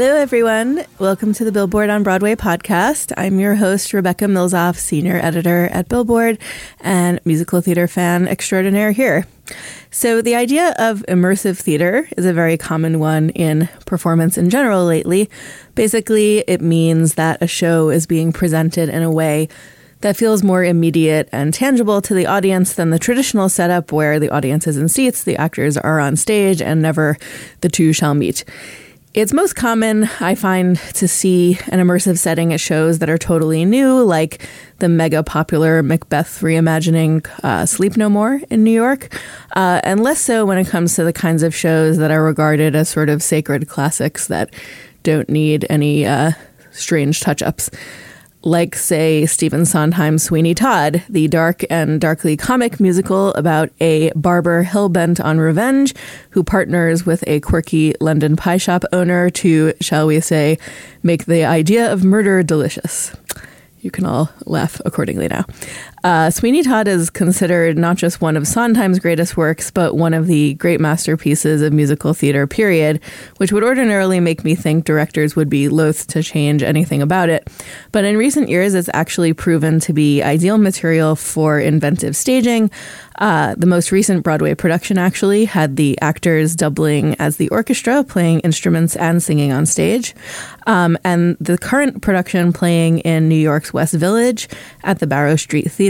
Hello, everyone. Welcome to the Billboard on Broadway podcast. I'm your host, Rebecca Milzoff, senior editor at Billboard and musical theater fan extraordinaire here. So, the idea of immersive theater is a very common one in performance in general lately. Basically, it means that a show is being presented in a way that feels more immediate and tangible to the audience than the traditional setup where the audience is in seats, the actors are on stage, and never the two shall meet. It's most common, I find, to see an immersive setting at shows that are totally new, like the mega popular Macbeth reimagining uh, Sleep No More in New York, uh, and less so when it comes to the kinds of shows that are regarded as sort of sacred classics that don't need any uh, strange touch ups like, say, Stephen Sondheim's Sweeney Todd, the dark and darkly comic musical about a barber hell bent on revenge who partners with a quirky London pie shop owner to, shall we say, make the idea of murder delicious. You can all laugh accordingly now. Uh, Sweeney Todd is considered not just one of Sondheim's greatest works, but one of the great masterpieces of musical theater, period, which would ordinarily make me think directors would be loath to change anything about it. But in recent years, it's actually proven to be ideal material for inventive staging. Uh, the most recent Broadway production actually had the actors doubling as the orchestra, playing instruments and singing on stage. Um, and the current production playing in New York's West Village at the Barrow Street Theater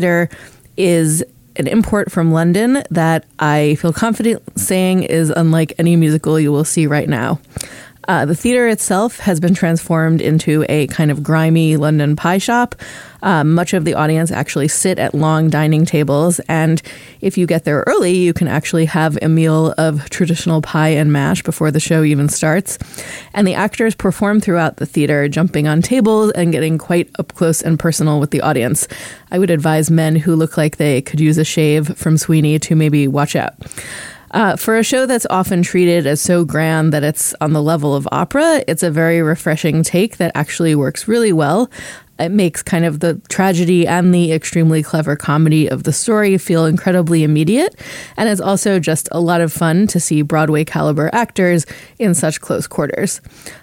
is an import from London that I feel confident saying is unlike any musical you will see right now. Uh, the theater itself has been transformed into a kind of grimy London pie shop. Uh, much of the audience actually sit at long dining tables, and if you get there early, you can actually have a meal of traditional pie and mash before the show even starts. And the actors perform throughout the theater, jumping on tables and getting quite up close and personal with the audience. I would advise men who look like they could use a shave from Sweeney to maybe watch out. Uh, for a show that's often treated as so grand that it's on the level of opera, it's a very refreshing take that actually works really well. It makes kind of the tragedy and the extremely clever comedy of the story feel incredibly immediate. And it's also just a lot of fun to see Broadway caliber actors in such close quarters.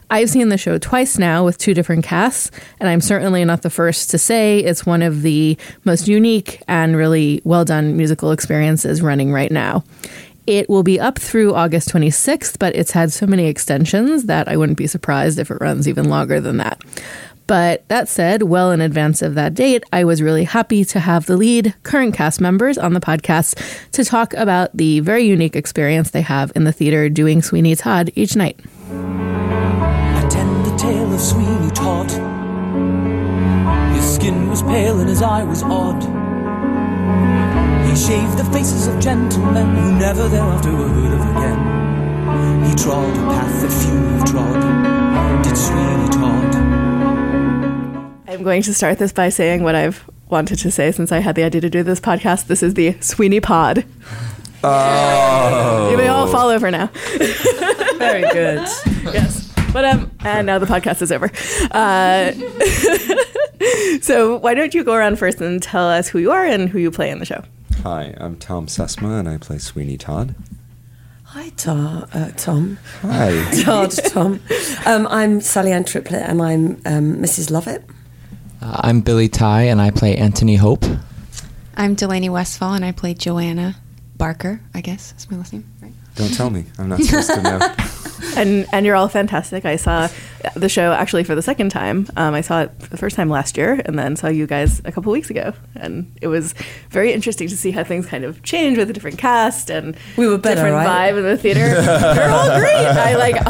I've seen the show twice now with two different casts, and I'm certainly not the first to say it's one of the most unique and really well done musical experiences running right now. It will be up through August 26th, but it's had so many extensions that I wouldn't be surprised if it runs even longer than that. But that said, well in advance of that date, I was really happy to have the lead current cast members on the podcast to talk about the very unique experience they have in the theater doing Sweeney Todd each night. Attend the tale of Sweeney Todd. His skin was pale and his eye was odd. He shaved the faces of gentlemen who never thereafter were heard of again. He trod a path that few have trod. Did Sweeney Todd. I'm going to start this by saying what I've wanted to say since I had the idea to do this podcast. This is the Sweeney Pod. Oh. You may all fall over now. Very good. yes. But um, and now the podcast is over. Uh, so why don't you go around first and tell us who you are and who you play in the show? Hi, I'm Thom Sesma, and I play Sweeney Todd. Hi, Tar, uh, Thom. Hi. Todd, Thom. Um, I'm Sally Ann Triplett, and I'm um, Mrs. Lovett. Uh, I'm Billy Tighe, and I play Anthony Hope. I'm Delaney Westfall, and I play Johanna Barker. I guess is my last name, right? Don't tell me. I'm not supposed to know. And and you're all fantastic. I saw the show actually for the second time. Um, I saw it the first time last year, and then saw you guys a couple weeks ago, and it was very interesting to see how things kind of change with a different cast and We were better, different right? vibe in the theater. They're all great. I like.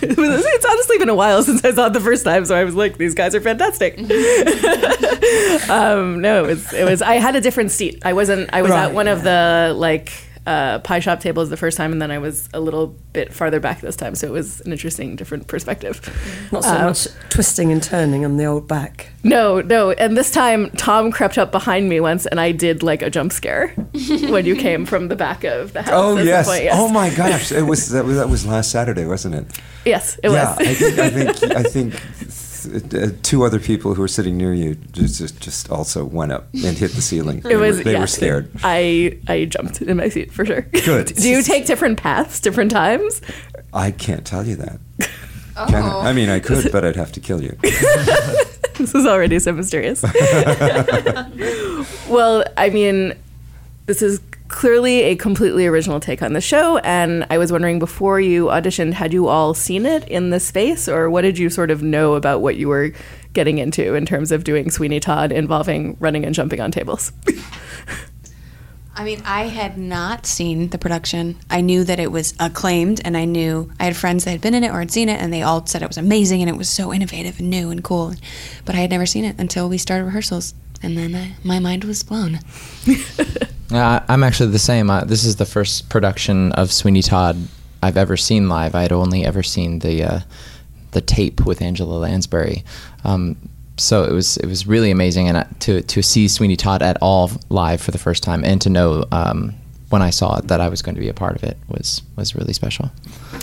it's honestly been a while since I saw it the first time, so I was like, these guys are fantastic. um, no, it was it was. I had a different seat. I wasn't. I was Right, at one of the like uh, pie shop tables the first time, and then I was a little bit farther back this time. So it was an interesting, different perspective. Not so Uh, much twisting and turning on the old back. No, no. And this time, Thom crept up behind me once, and I did like a jump scare when you came from the back of the house. Oh yes. point, yes. Oh my gosh. It was that, was that was last Saturday, wasn't it? Yes, it yeah. was. Yeah, I think I think I think th- uh, two other people who were sitting near you just just, just also went up and hit the ceiling. They It were- was. they were scared. I I jumped in my seat for sure. Good. Do you take different paths, different times? I can't tell you that. Can I? I mean, I could, but I'd have to kill you. this is already so mysterious. well, I mean, this is clearly a completely original take on the show, and I was wondering before you auditioned, had you all seen it in the space, or what did you sort of know about what you were getting into in terms of doing Sweeney Todd involving running and jumping on tables? I mean, I had not seen the production. I knew that it was acclaimed, and I knew I had friends that had been in it or had seen it, and they all said it was amazing and it was so innovative and new and cool. But I had never seen it until we started rehearsals, and then I, my mind was blown. Uh, I'm actually the same. Uh, this is the first production of Sweeney Todd I've ever seen live. I had only ever seen the uh, the tape with Angela Lansbury. Um, so it was it was really amazing, and uh, to to see Sweeney Todd at all live for the first time, and to know um, when I saw it that I was going to be a part of it was was really special.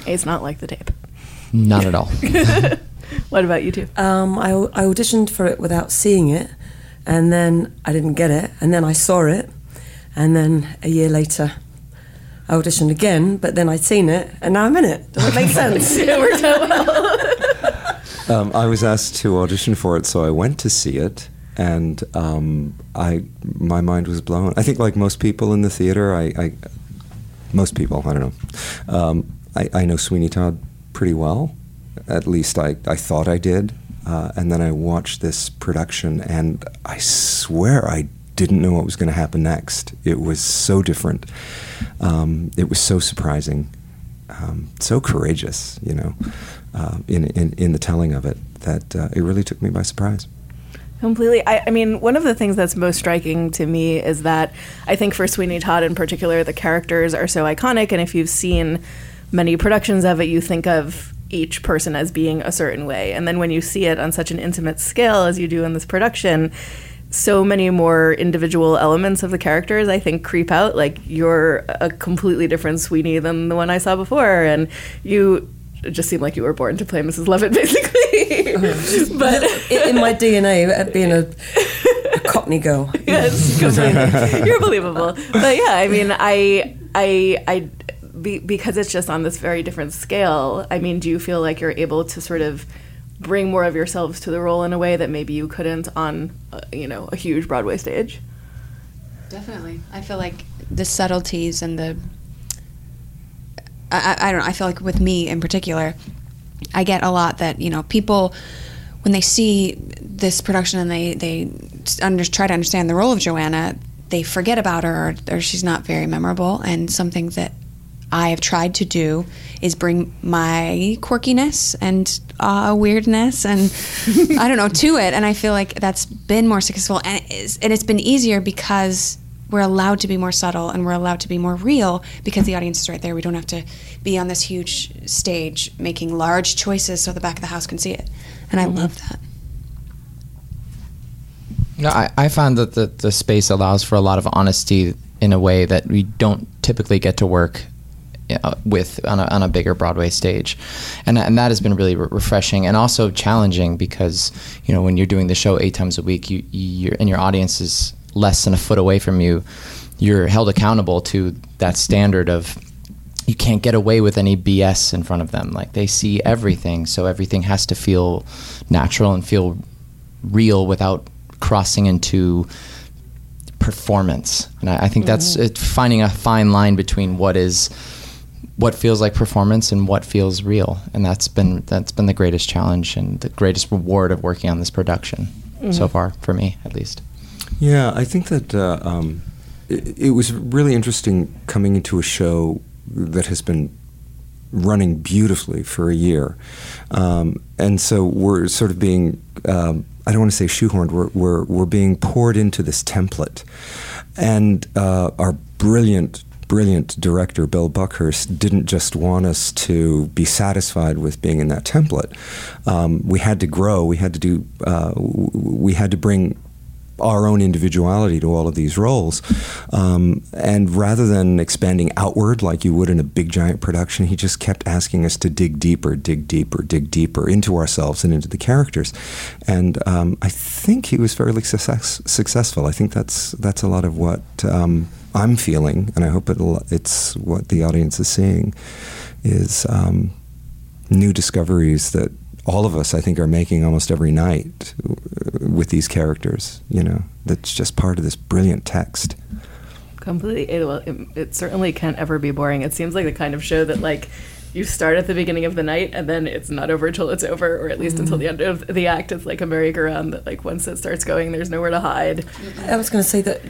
It's not like the tape. Not at all. What about you two? Um, I, I auditioned for it without seeing it, and then I didn't get it, and then I saw it, and then a year later, I auditioned again, but then I'd seen it, and now I'm in it. Does that make sense? it worked out well. Um, I was asked to audition for it, so I went to see it, and um, I my mind was blown. I think, like most people in the theater, I, I most people, I don't know, um, I, I know Sweeney Todd pretty well. At least I, I thought I did. Uh, and then I watched this production, and I swear I didn't know what was going to happen next. It was so different. Um, it was so surprising, um, so courageous, you know, uh, in, in, in the telling of it, that uh, it really took me by surprise. Completely. I, I mean, one of the things that's most striking to me is that I think for Sweeney Todd in particular, the characters are so iconic. And if you've seen many productions of it, you think of each person as being a certain way. And then when you see it on such an intimate scale as you do in this production, so many more individual elements of the characters I think creep out. Like you're a completely different Sweeney than the one I saw before, and you just seem like you were born to play Mrs. Lovett, basically. but in my DNA, being a, a Cockney girl. yes, completely. You're believable. But yeah, I mean, I, I, I, be, because it's just on this very different scale. I mean, do you feel like you're able to sort of bring more of yourselves to the role in a way that maybe you couldn't on, uh, you know, a huge Broadway stage? Definitely. I feel like the subtleties and the. I, I don't know. I feel like with me in particular, I get a lot that, you know, people, when they see this production and they, they under, try to understand the role of Johanna, they forget about her or, or she's not very memorable. And something that I have tried to do is bring my quirkiness and uh, weirdness and I don't know to it, and I feel like that's been more successful, and it is, and it's been easier because we're allowed to be more subtle and we're allowed to be more real because the audience is right there. We don't have to be on this huge stage making large choices so the back of the house can see it, and I love that. No, I, I found that the, the space allows for a lot of honesty in a way that we don't typically get to work Uh, with on a, on a bigger Broadway stage, and and that has been really re- refreshing and also challenging because you know when you're doing the show eight times a week, you you're, and your audience is less than a foot away from you, you're held accountable to that standard of you can't get away with any BS in front of them. Like they see everything, so everything has to feel natural and feel real without crossing into performance. And I, I think that's mm-hmm. it, finding a fine line between what is what feels like performance and what feels real. And that's been that's been the greatest challenge and the greatest reward of working on this production so far for me, at least. Yeah, I think that uh, um, it, it was really interesting coming into a show that has been running beautifully for a year, um, and so we're sort of being. Um, I don't want to say shoehorned. We're, we're we're being poured into this template, and uh, our brilliant brilliant director Bill Buckhurst didn't just want us to be satisfied with being in that template. Um, we had to grow. We had to do. Uh, we had to bring our own individuality to all of these roles. Um, and rather than expanding outward like you would in a big giant production, he just kept asking us to dig deeper, dig deeper, dig deeper into ourselves and into the characters. And um, I think he was fairly success- successful. I think that's that's a lot of what um, I'm feeling, and I hope it's what the audience is seeing. Is um, new discoveries that all of us, I think, are making almost every night with these characters. You know, that's just part of this brilliant text. Completely. It, well, it, it certainly can't ever be boring. It seems like the kind of show that like you start at the beginning of the night and then it's not over until it's over, or at least until the end of the act. It's like a merry-go-round that like once it starts going, there's nowhere to hide. I was going to say that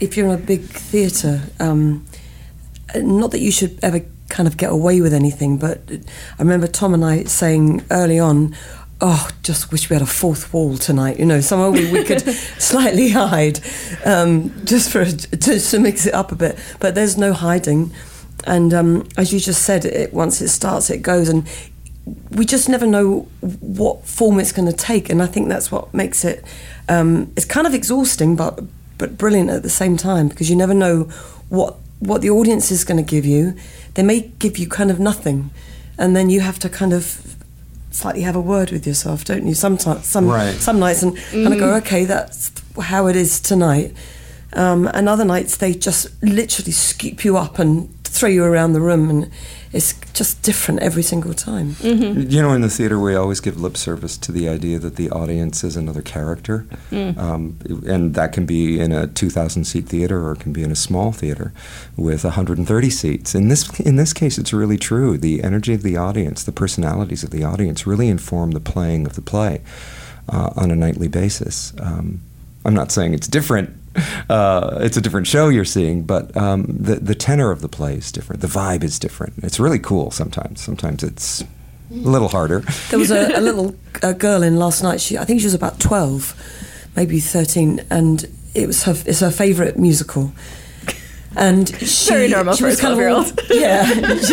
if you're in a big theatre, um, not that you should ever kind of get away with anything, but I remember Thom and I saying early on, oh, just wish we had a fourth wall tonight, you know, somewhere we, we could slightly hide, um, just for to, to mix it up a bit. But there's no hiding, and um, as you just said, it once it starts, it goes, and we just never know what form it's going to take, and I think that's what makes it. Um, it's kind of exhausting, but but brilliant at the same time because you never know what what the audience is going to give you. They may give you kind of nothing, and then you have to kind of slightly have a word with yourself, don't you? Sometimes, some Right. some nights, and kind of go, okay, that's how it is tonight. Um, and other nights, they just literally scoop you up and throw you around the room, and it's just different every single time. You know, in the theater, we always give lip service to the idea that the audience is another character, um, and that can be in a 2,000 seat theater or it can be in a small theater with 130 seats. In this in this case, it's really true. The energy of the audience, the personalities of the audience, really inform the playing of the play uh, on a nightly basis. Um, I'm not saying it's different. Uh, it's a different show you're seeing, but um, the the tenor of the play is different. The vibe is different. It's really cool sometimes. Sometimes it's a little harder. There was a, a little a girl in last night. She, I think she was about twelve, maybe thirteen, and it was her. It's her favourite musical. And she, Very normal she for a was kind of all- 12-year-old. Yeah,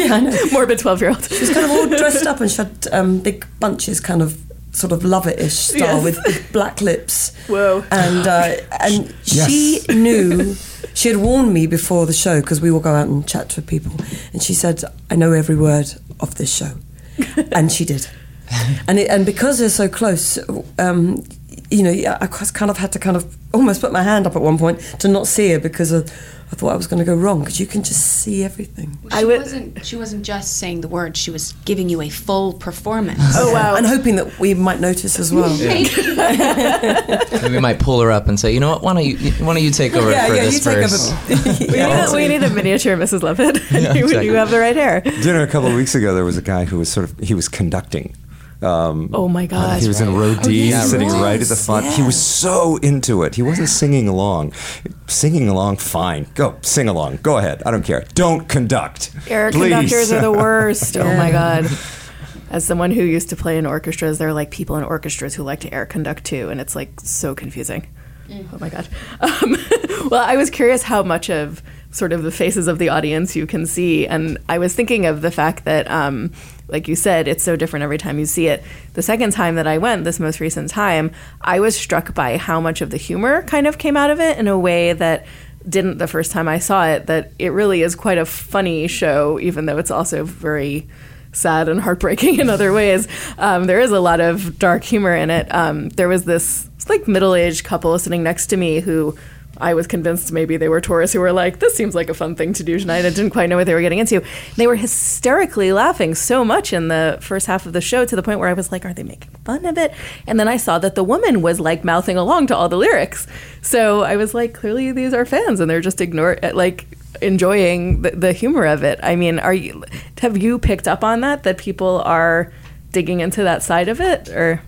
yeah, I know. Morbid twelve-year-old. She was kind of all dressed up, and she had um, big bunches, kind of sort of lover-ish style Yes. with, with black lips. Whoa. And uh, and she knew. She had warned me before the show because we will go out and chat to people, and she said, "I know every word of this show," and she did. And it, and because they're so close, um, you know, I was kind of had to kind of almost put my hand up at one point to not see her because of, I thought I was going to go wrong because you can just see everything. She I would- wasn't. She wasn't just saying the words. She was giving you a full performance. Oh wow. And hoping that we might notice as well. Maybe we might pull her up and say, you know what? Why don't you why don't you take over Yeah, for yeah, this you take verse? over. We, need a, we need a miniature Mrs. Lovett. Yeah, you, exactly. you have the right hair. Dinner a couple of weeks ago, there was a guy who was sort of he was conducting. Um, Oh my gosh. he was in row D, yes, sitting right. right at the front. He was so into it. He wasn't singing along. Singing along, fine. Go sing along. Go ahead. I don't care. Don't conduct. Air Please. conductors are the worst. Oh my god. As someone who used to play in orchestras, there are like people in orchestras who like to air conduct too, and it's like so confusing. Oh my god. Um, well, I was curious how much of sort of the faces of the audience you can see, and I was thinking of the fact that, um, like you said, it's so different every time you see it. The second time that I went, this most recent time, I was struck by how much of the humor kind of came out of it in a way that didn't the first time I saw it. That it really is quite a funny show, even though it's also very sad and heartbreaking in other ways. Um, there is a lot of dark humor in it. Um, there was this like middle-aged couple sitting next to me who I was convinced maybe they were tourists who were like, "This seems like a fun thing to do tonight." I didn't quite know what they were getting into. They were hysterically laughing so much in the first half of the show to the point where I was like, "Are they making fun of it?" And then I saw that the woman was like mouthing along to all the lyrics. So I was like, "Clearly, these are fans, and they're just ignore like." enjoying the, the humor of it i mean are you have you picked up on that that people are digging into that side of it or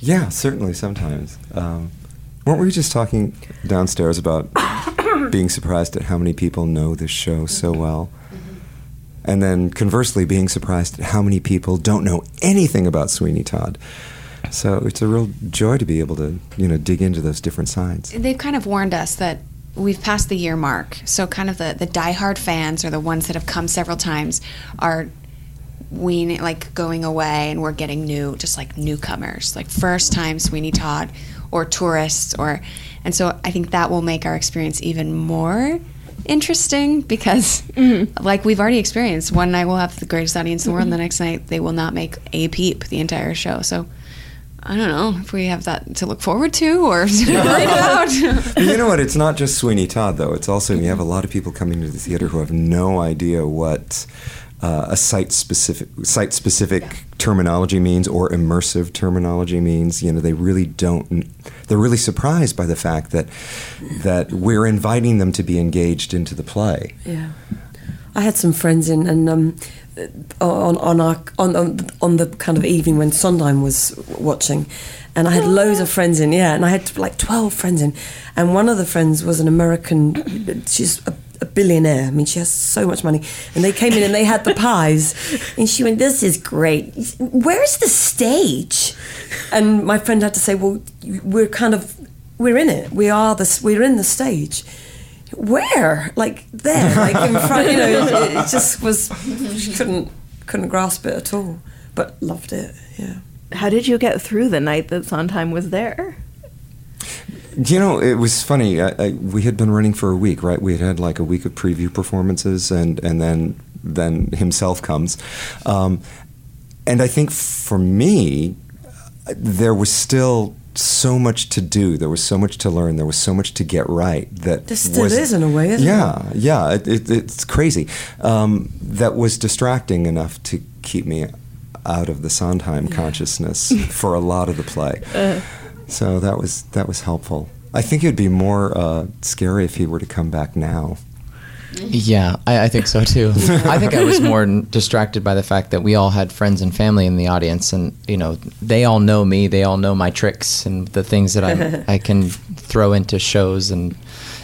Yeah, certainly sometimes. Um, weren't we just talking downstairs about being surprised at how many people know this show so well? And then conversely, being surprised at how many people don't know anything about Sweeney Todd. So it's a real joy to be able to, you know, dig into those different sides. They've kind of warned us that we've passed the year mark. So kind of the the diehard fans or the ones that have come several times are weaning like going away and we're getting new just like newcomers like first time sweeney todd or tourists or and so i think that will make our experience even more interesting because mm-hmm. like we've already experienced one night we'll have the greatest audience in the world and the mm-hmm. next night they will not make a peep the entire show. So i don't know if we have that to look forward to or to worry about. You know what? It's not just Sweeney Todd, though. It's also you have a lot of people coming to the theater who have no idea what uh, a site specific site specific terminology means or immersive terminology means. You know, they really don't. They're really surprised by the fact that that we're inviting them to be engaged into the play. Yeah. I had some friends in, and um, on on our on on the kind of evening when Sondheim was watching, and I had loads of friends in. Yeah, and I had like twelve friends in, and one of the friends was an American. She's a, a billionaire. I mean, she has so much money, and they came in and they had the pies, and she went, "This is great. Where's the stage?" And my friend had to say, "Well, we're kind of we're in it. We are the we're in the stage." where? Like there, like in front. You know, it, it just was. She couldn't couldn't grasp it at all, but loved it. Yeah. How did you get through the night that Sondheim was there? You know, it was funny. I, I, we had been running for a week, right? We had had like a week of preview performances, and and then then himself comes, um, and I think for me, there was still so much to do. There was so much to learn. There was so much to get right. That this still was, is in a way, isn't it? yeah, Yeah, it, it, it's crazy. Um, that was distracting enough to keep me out of the Sondheim consciousness for a lot of the play. Uh. So that was that was helpful. I think it'd be more uh, scary if he were to come back now. Yeah, I, I think so too. I think I was more distracted by the fact that we all had friends and family in the audience, and you know, they all know me. They all know my tricks and the things that I I can throw into shows, and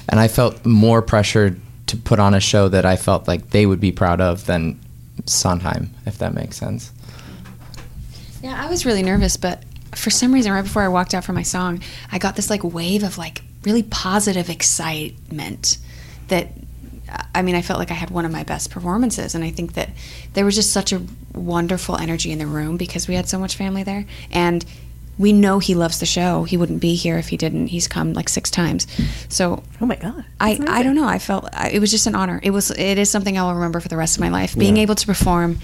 and I felt more pressured to put on a show that I felt like they would be proud of than Sondheim, if that makes sense. Yeah, I was really nervous, but for some reason, right before I walked out for my song, I got this like wave of like really positive excitement that I mean, I felt like I had one of my best performances, and I think that there was just such a wonderful energy in the room because we had so much family there, and we know he loves the show. He wouldn't be here if he didn't. He's come like six times, so Oh my god! I, I don't know. I felt I, it was just an honor. It was it is something I will remember for the rest of my life. Being Yeah. able to perform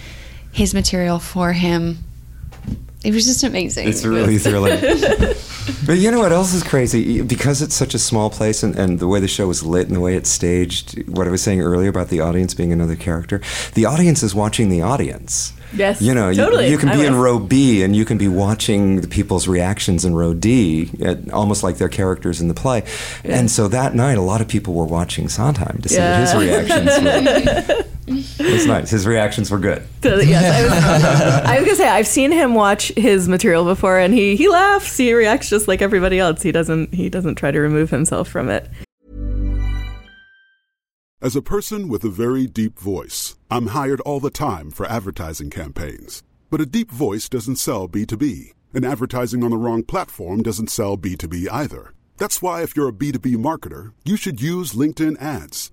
his material for him, it was just amazing. It's really thrilling. but you know what else is crazy? Because it's such a small place and, and the way the show was lit and the way it's staged, what I was saying earlier about the audience being another character, the audience is watching the audience. Yes, You know, totally. you, can be in row B and you can be watching the people's reactions in row D, at, almost like they're characters in the play. And so that night, a lot of people were watching Sondheim to see what his reactions were. it was nice. His reactions were good. Yes, I was, I was gonna say I've seen him watch his material before, and he he laughs. He reacts just like everybody else. He doesn't he doesn't try to remove himself from it. As a person with a very deep voice, I'm hired all the time for advertising campaigns. But a deep voice doesn't sell B2B, and advertising on the wrong platform doesn't sell B2B either. That's why, if you're a B2B marketer, you should use LinkedIn ads.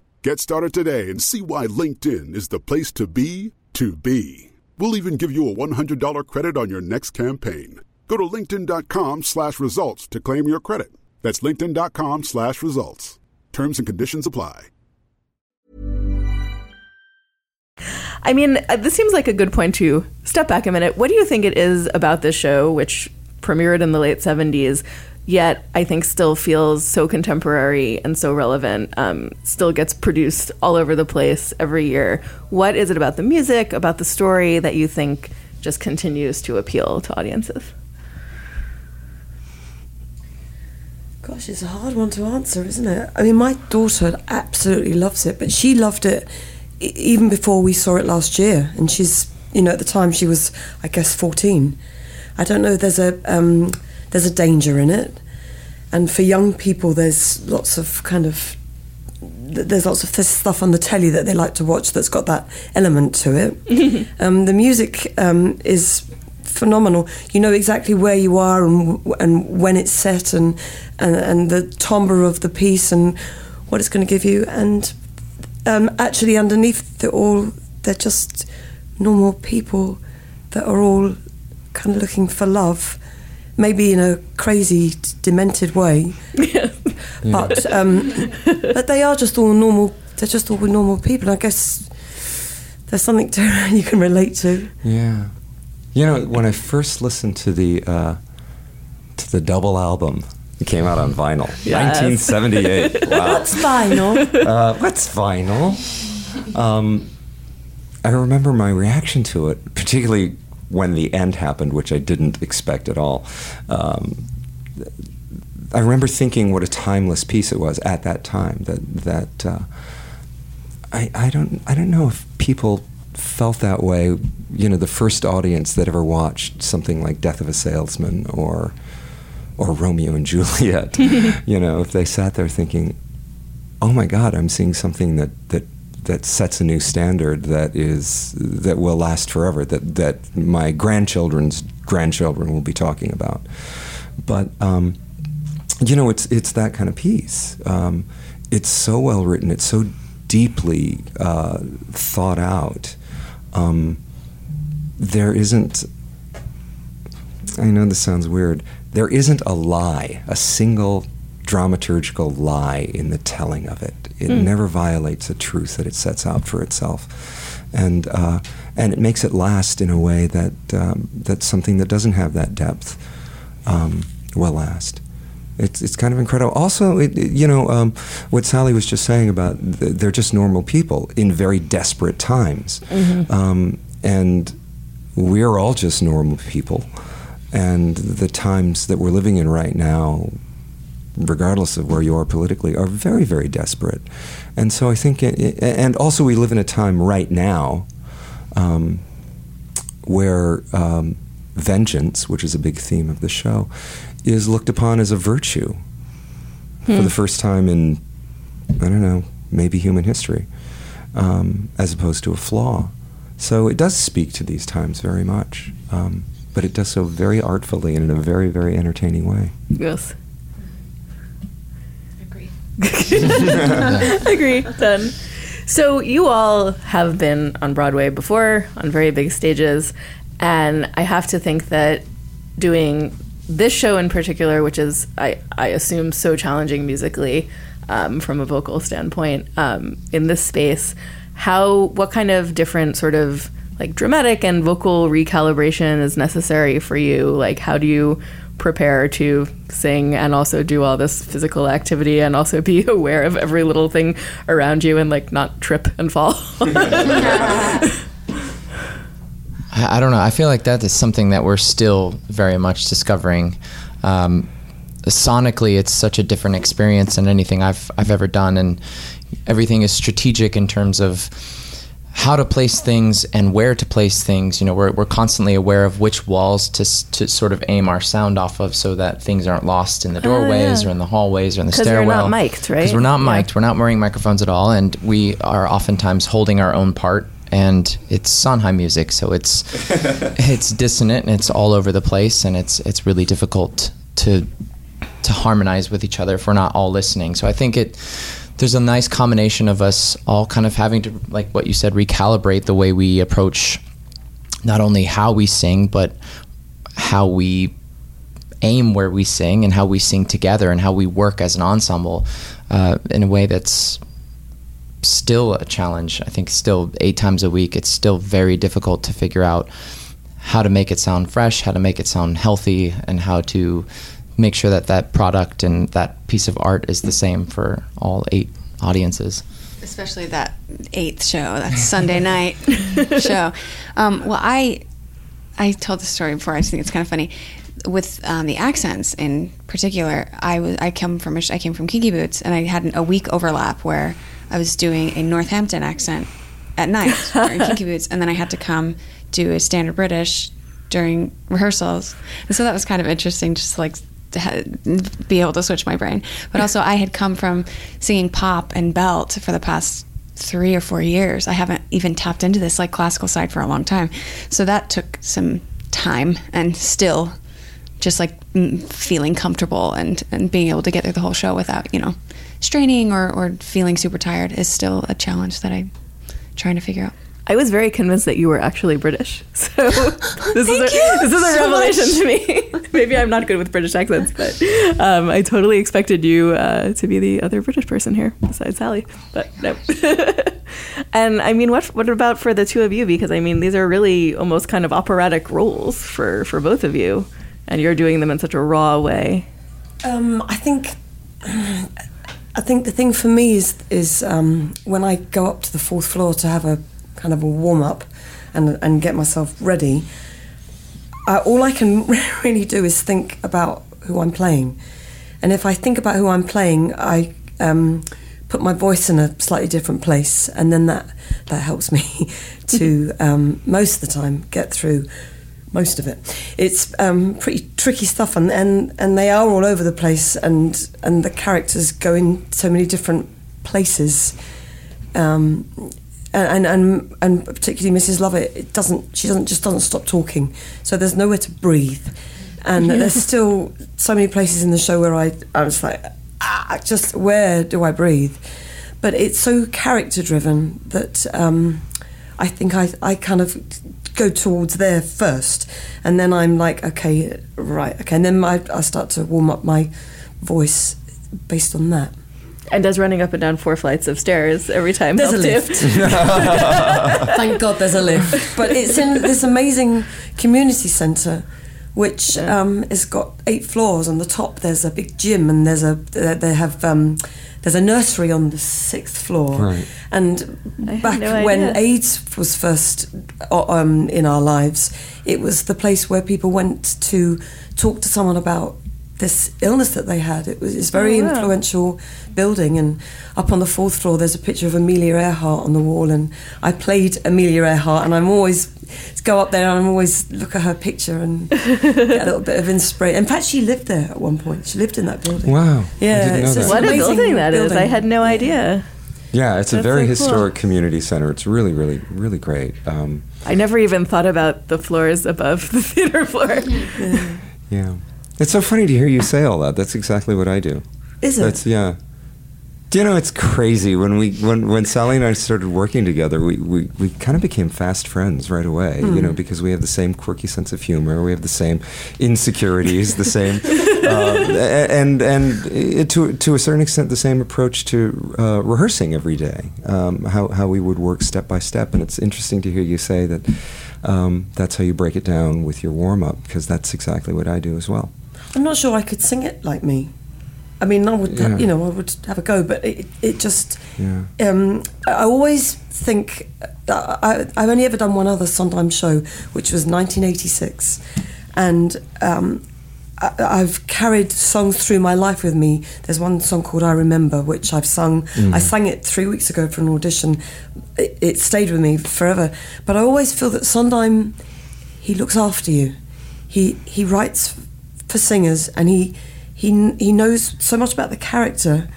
Get started today and see why LinkedIn is the place to be to be. We'll even give you a $100 credit on your next campaign. Go to linkedin.com slash results to claim your credit. That's linkedin.com slash results. Terms and conditions apply. I mean, uh, this seems like a good point to step back a minute. What do you think it is about this show, which premiered in the late 70s, yet I think still feels so contemporary and so relevant, um, still gets produced all over the place every year? What is it about the music, about the story that you think just continues to appeal to audiences? Gosh, it's a hard one to answer, isn't it? I mean, my daughter absolutely loves it, but she loved it even before we saw it last year. And she's, you know, at the time she was, I guess, 14. I don't know, there's a, um, there's a danger in it. And for young people, there's lots of kind of, there's lots of this stuff on the telly that they like to watch that's got that element to it. um, the music um, is phenomenal. You know exactly where you are and and when it's set and and, and the timbre of the piece and what it's going to give you. And um, actually, underneath it all, they're just normal people that are all kind of looking for love, maybe in a crazy, demented way. But um, but they are just all normal. They're just all normal people. I guess there's something to you can relate to. Yeah. You know, when I first listened to the uh, to the double album, it came out on vinyl, Yes. 1978. Wow. What's vinyl? uh, what's vinyl? Um, I remember my reaction to it, particularly when the end happened, which I didn't expect at all. Um, I remember thinking what a timeless piece it was at that time. That that uh, I I don't I don't know if people felt that way. You know, the first audience that ever watched something like Death of a Salesman or or Romeo and Juliet. you know, if they sat there thinking, "Oh my God, I'm seeing something that that." That sets a new standard that is that will last forever. That that my grandchildren's grandchildren will be talking about. But um, you know, it's it's that kind of piece. Um, it's so well written. It's so deeply uh, thought out. Um, there isn't. I know this sounds weird. There isn't a lie, a single dramaturgical lie in the telling of it. It never violates a truth that it sets out for itself, and uh, and it makes it last in a way that um, that's something that doesn't have that depth um, will last. It's, it's kind of incredible. Also, it, it- you know, um, what Sally was just saying about th- they're just normal people in very desperate times. Um, and we're all just normal people. And the times that we're living in right now, regardless of where you are politically, are very, very desperate. And so I think, it, and also we live in a time right now um, where um, vengeance, which is a big theme of the show, is looked upon as a virtue for the first time in, I don't know, maybe human history, um, as opposed to a flaw. So it does speak to these times very much, um, but it does so very artfully and in a very, very entertaining way. Yes. Agree. Done. So you all have been on Broadway before on very big stages, and I have to think that doing this show in particular, which is I, I assume so challenging musically um, from a vocal standpoint um, in this space, how what kind of different sort of like dramatic and vocal recalibration is necessary for you? Like how do you prepare to sing and also do all this physical activity and also be aware of every little thing around you and like not trip and fall. I, don't know. I feel like that is something that we're still very much discovering. Um, sonically, it's such a different experience than anything I've I've ever done, and everything is strategic in terms of how to place things and where to place things. You know, we're, we're constantly aware of which walls to, to sort of aim our sound off of so that things aren't lost in the oh, doorways yeah. or in the hallways or in the 'Cause you're not mic'd, right? Because we're not Yeah. mic'd. We're not wearing microphones at all. And we are oftentimes holding our own part. And it's Sondheim music, so it's it's dissonant and it's all over the place, and it's it's really difficult to to harmonize with each other if we're not all listening. So I think it there's a nice combination of us all kind of having to like what you said recalibrate the way we approach not only how we sing but how we aim where we sing and how we sing together and how we work as an ensemble uh, in a way that's still a challenge. I think still eight times a week, it's still very difficult to figure out how to make it sound fresh, how to make it sound healthy, and how to make sure that that product and that piece of art is the same for all eight audiences. especially that eighth show, that Sunday night show. Um, well, I I told the story before. I just think it's kind of funny with um, the accents in particular. I was I come from a I came from Kinky Boots, and I had an, a week overlap where I was doing a Northampton accent at night during Kinky Boots, and then I had to come do a standard British during rehearsals, and so that was kind of interesting, just like to ha- be able to switch my brain. But also, I had come from singing pop and belt for the past three or four years. I haven't even tapped into this like classical side for a long time, so that took some time and still just like feeling comfortable and and being able to get through the whole show without you know straining or or feeling super tired is still a challenge that I'm trying to figure out. I was very convinced that you were actually British. So this is a, this is a so revelation to me. Maybe I'm not good with British accents, but um, I totally expected you uh, to be the other British person here besides Sally. But no. and I mean, what what about for the two of you? Because I mean, these are really almost kind of operatic roles for for both of you, and you're doing them in such a raw way. Um, I think I think the thing for me is is um, when I go up to the fourth floor to have a kind of a warm up and and get myself ready. All I can really do is think about who I'm playing, and if I think about who I'm playing, I um, put my voice in a slightly different place, and then that that helps me to um, most of the time get through most of it. It's um, pretty tricky stuff, and, and, and they are all over the place, and and the characters go in so many different places. Um, and, and and particularly Mrs. Lovett, it doesn't she doesn't just doesn't stop talking, so there's nowhere to breathe, and there's still so many places in the show where I I was like, ah, just where do I breathe? But it's so character driven that um, I think I I kind of go towards there first, and then I'm like, okay, right, okay, and then I, I start to warm up my voice based on that. And does running up and down four flights of stairs every time There's a help too? lift. Thank God there's a lift. But it's in this amazing community centre, which um, has got eight floors. On the top, there's a big gym, and there's a they they have um, there's a nursery on the sixth floor. Right. And I back no when. AIDS was first uh, um, in our lives, it was the place where people went to talk to someone about this illness that they had. It was it's very Oh, wow. influential building, and up on the fourth floor, there's a picture of Amelia Earhart on the wall, and I played Amelia Earhart, and I'm always go up there and I'm always look at her picture and get a little bit of inspiration. In fact, she lived there at one point. She lived in that building. Wow. Yeah, I didn't know it's that. What a amazing building that is! I had no idea. Yeah, it's a very so cool. historic community center. It's really, really, really great. Um, I never even thought about the floors above the theater floor. yeah, it's so funny to hear you say all that. That's exactly what I do. Is it? That's yeah. Do you know it's crazy when we when when Sally and I started working together, we, we, we kind of became fast friends right away. You Hmm. know, because we have the same quirky sense of humor, we have the same insecurities, the same, uh, and and it, to to a certain extent the same approach to uh, rehearsing every day. Um, how how we would work step by step, and it's interesting to hear you say that. Um, that's how you break it down with your warm up, because that's exactly what I do as well. I'm not sure I could sing it like me. I mean, I would, Yeah. you know, I would have a go, but it, it just. Yeah. Um, I always think that I, I've only ever done one other Sondheim show, which was 1986, and um, I, I've carried songs through my life with me. There's one song called "I Remember," which I've sung. I sang it three weeks ago for an audition. It, it stayed with me forever. But I always feel that Sondheim, he looks after you. He he writes for singers, and he he he knows so much about the character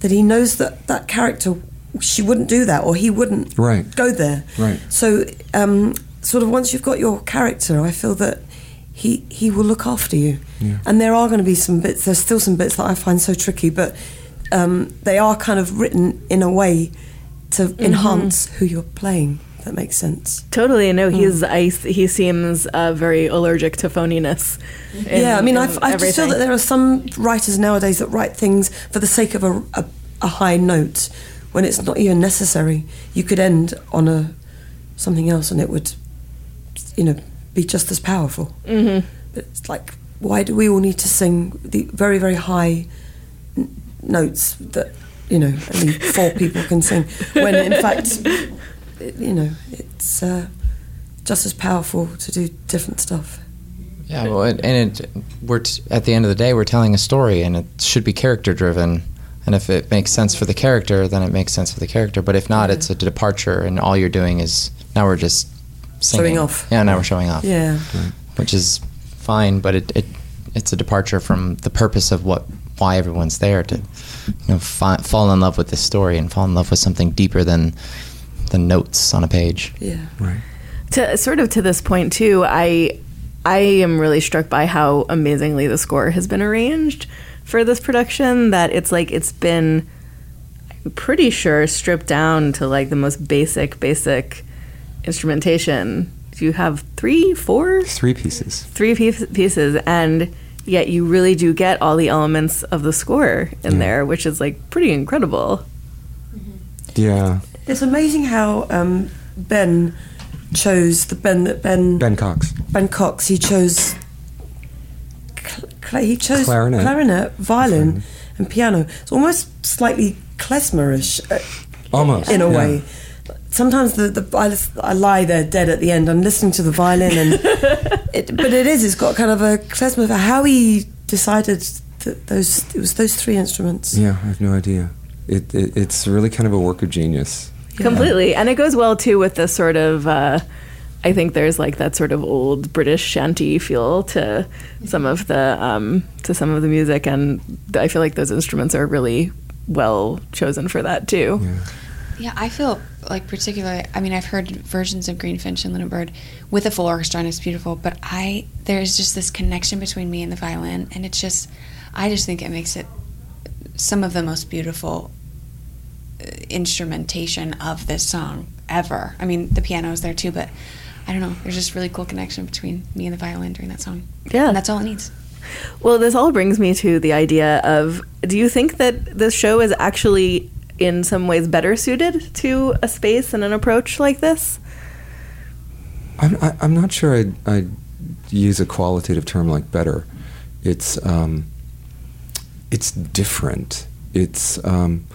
that he knows that that character she wouldn't do that or he wouldn't Right. go there. Right. So um, sort of once you've got your character, I feel that he he will look after you. Yeah. And there are going to be some bits. There's still some bits that I find so tricky, but um, they are kind of written in a way to Mm-hmm. enhance who you're playing. That makes sense. Totally, no. He's I, he seems uh, very allergic to phoniness. in- yeah, I mean, I just feel that there are some writers nowadays that write things for the sake of a, a, a high note when it's not even necessary. You could end on a something else, and it would, you know, be just as powerful. Mm-hmm. But it's like, why do we all need to sing the very, very high n- notes that you know only four people can sing? When in fact, it, you know, it's uh, just as powerful to do different stuff. Yeah, well, it, and it, we're t- at the end of the day, we're telling a story, and it should be character driven. And if it makes sense for the character, then it makes sense for the character. But if not, it's a departure, and all you're doing is now we're just singing. Showing off. Yeah, now we're showing off. Yeah. which is fine, but it, it it's a departure from the purpose of what why everyone's there to you know fi- fall in love with this story and fall in love with something deeper than the notes on a page. Yeah. Right. to sort of to this point too i i am really struck by how amazingly the score has been arranged for this production that it's like it's been i'm pretty sure stripped down to like the most basic basic instrumentation. Do you have three, four, Three pieces. three piece- pieces, and yet you really do get all the elements of the score in Yeah. there, which is like pretty incredible. Yeah. It's amazing how um, Ben chose the Ben that Ben Ben Cox. Ben Cox. He chose cl- cl- he chose Clarinet. clarinet, violin, and piano. It's almost slightly klezmerish uh, Almost. in a yeah. way. Sometimes the, the I, I lie there dead at the end. I'm listening to the violin, and it, but it is. It's got kind of a klezmer. How he decided that those it was those three instruments. Yeah, I have no idea. It, it it's really kind of a work of genius. Completely. And it goes well too with the sort of uh, I think there's like that sort of old British shanty feel to some of the um, to some of the music and I feel like those instruments are really well chosen for that too. Yeah, I feel like particularly. I mean, I've heard versions of Greenfinch and Linnet Bird with a full orchestra, and it's beautiful. But I, there's just this connection between me and the violin, and it's just, I just think it makes it some of the most beautiful instrumentation of this song ever. I mean, the piano is there too, but I don't know. There's just really cool connection between me and the violin during that song. Yeah. and that's all it needs. Well, this all brings me to the idea of do you think that this show is actually in some ways better suited to a space and an approach like this? I'm I, I'm not sure I'd, I'd use a qualitative term like better. It's um, it's different. It's um,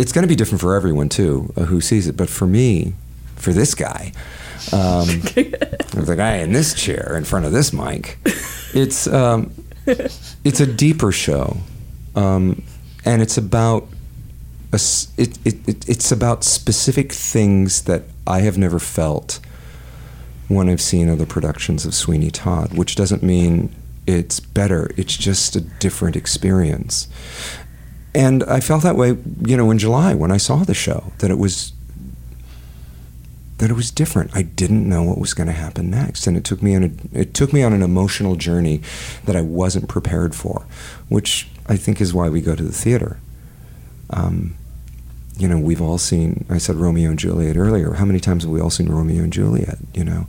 it's going to be different for everyone too uh, who sees it. But for me, for this guy, um, the guy in this chair in front of this mic, it's um, it's a deeper show, um, and it's about a it, it, it, it's about specific things that I have never felt when I've seen other productions of Sweeney Todd, which doesn't mean it's better. It's just a different experience. And I felt that way, you know, in July when I saw the show, that it was that it was different. I didn't know what was going to happen next, and it took me on a it took me on an emotional journey that I wasn't prepared for, which I think is why we go to the theater. Um, you know, we've all seen. I said Romeo and Juliet earlier. How many times have we all seen Romeo and Juliet? You know,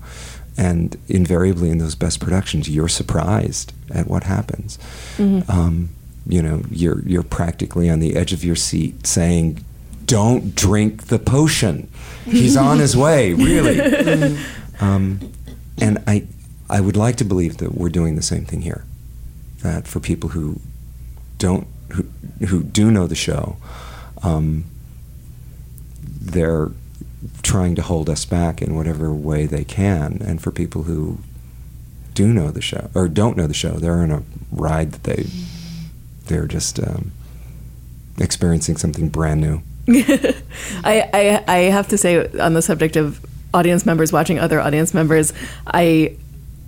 and invariably in those best productions, you're surprised at what happens. Um, you know, you're you're practically on the edge of your seat, saying, "Don't drink the potion. He's on his way." Really. um, and I I would like to believe that we're doing the same thing here. That for people who don't who who do know the show, um, they're trying to hold us back in whatever way they can. And for people who do know the show or don't know the show, they're on a ride that they they're just um, experiencing something brand new. I, I I have to say on the subject of audience members watching other audience members, I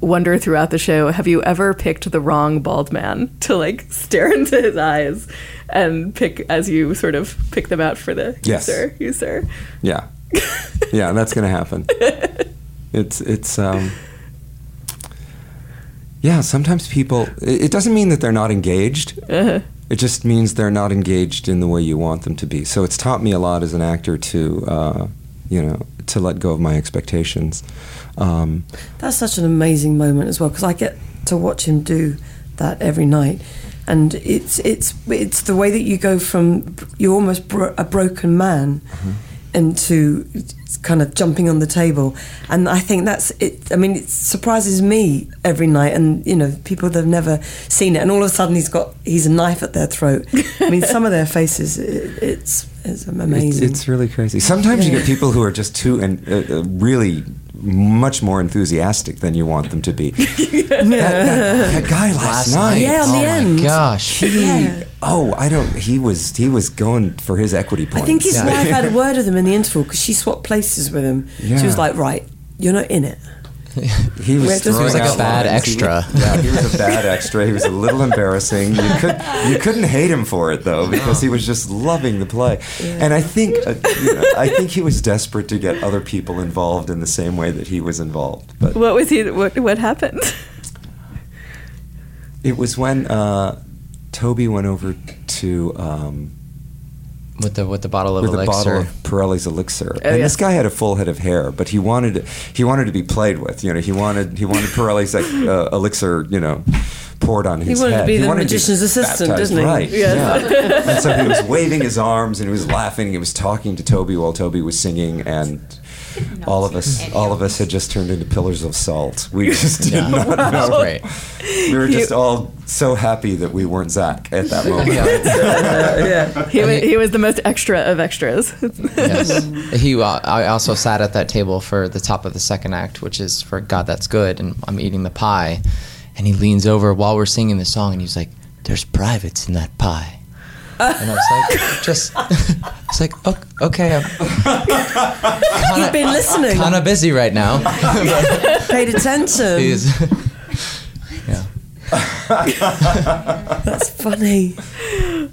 wonder throughout the show, have you ever picked the wrong bald man to like stare into his eyes and pick as you sort of pick them out for the Yes. you sir, you sir. Yeah, yeah, that's going to happen. It's it's um, yeah. Sometimes people. It, it doesn't mean that they're not engaged. It just means they're not engaged in the way you want them to be. So it's taught me a lot as an actor to, uh, you know, to let go of my expectations. Um, That's such an amazing moment as well because I get to watch him do that every night, and it's it's it's the way that you go from you're almost bro- a broken man into kind of jumping on the table, and I think that's it. I mean, it surprises me every night, and you know, people that have never seen it, and all of a sudden he's got he's a knife at their throat. I mean, some of their faces, it, it's it's It's, amazing. it's really crazy. Sometimes you get people who are just too and uh, uh, really much more enthusiastic than you want them to be. that, that- that guy last, night. Yeah, on oh the my end. gosh. He, oh, I don't. He was he was going for his equity points. I think his wife had a word with him in the interval because she swapped places with him. She was like, "Right, you're not in it." He was, We're just- He was like a bad lines. Extra. was- yeah, he was a bad extra. He was a little embarrassing. You could you couldn't hate him for it though because he was just loving the play. And I think uh, you know, I think he was desperate to get other people involved in the same way that he was involved. But What was he what what happened? it was when uh, Toby went over to um, with the with the bottle of with a elixir. bottle of Pirelli's elixir. and yeah. this guy had a full head of hair, but he wanted he wanted to be played with. You know, he wanted he wanted Pirelli's like uh, elixir. You know. Poured on his head. he wanted to head. be the wanted magician's assistant, baptized, didn't he? Right. Yeah. and so he was waving his arms and he was laughing. And he was talking to Toby while Toby was singing, and all of us, all of us, had just turned into pillars of salt. We just did Yeah. not That's know. great. We were just all so happy that we weren't Zach at that moment. yeah. He, wa- he was the most extra of extras. Yes. he. Uh, I also sat at that table for the top of the second act, which is for God That's Good, and I'm eating the pie, and he leans over while we're singing the song, and he's like, "There's privates in that pie." And I was like, just, it's like, "Ok- okay, I'm You've been listening. kind of busy right now. Paid attention. He's, yeah. That's funny.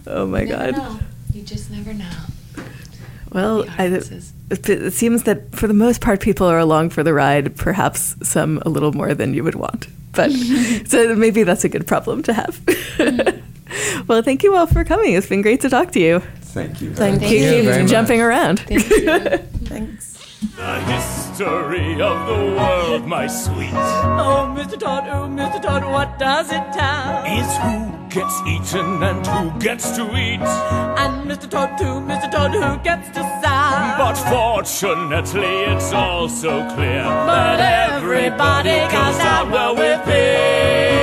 oh my god. You just never know. Well, The I, audiences. it, it seems that for the most part, people are along for the ride. Perhaps some a little more than you would want, but so maybe that's a good problem to have. well, thank you all for coming. It's been great to talk to you. Thank you. Thank you you. very much. jumping around. Thanks. The history of the world, my sweet, Oh, Mr. Todd, oh, Mr. Todd, what does it tell? is who gets eaten and who gets to eat. And Mr. Todd, too, Mr. Todd, who gets to sigh? But fortunately, it's also clear But everybody goes down well with fear.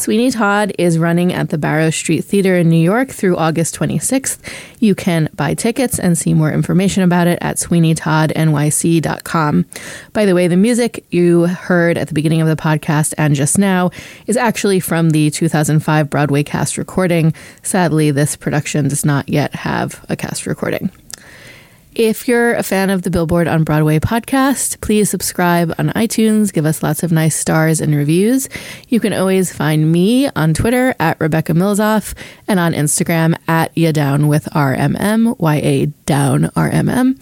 Sweeney Todd is running at the Barrow Street Theater in New York through August 26th. You can buy tickets and see more information about it at sweeneytoddnyc.com. By the way, the music you heard at the beginning of the podcast and just now is actually from the 2005 Broadway cast recording. Sadly, this production does not yet have a cast recording. If you're a fan of the Billboard on Broadway podcast, please subscribe on iTunes, give us lots of nice stars and reviews. You can always find me on Twitter at Rebecca Milzoff and on Instagram at Ya Down with RMM, Y A Down RMM.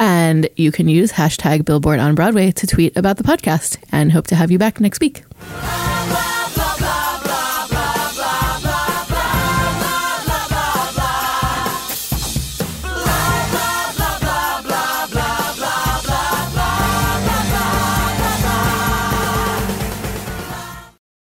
And you can use hashtag Billboard on Broadway to tweet about the podcast and hope to have you back next week.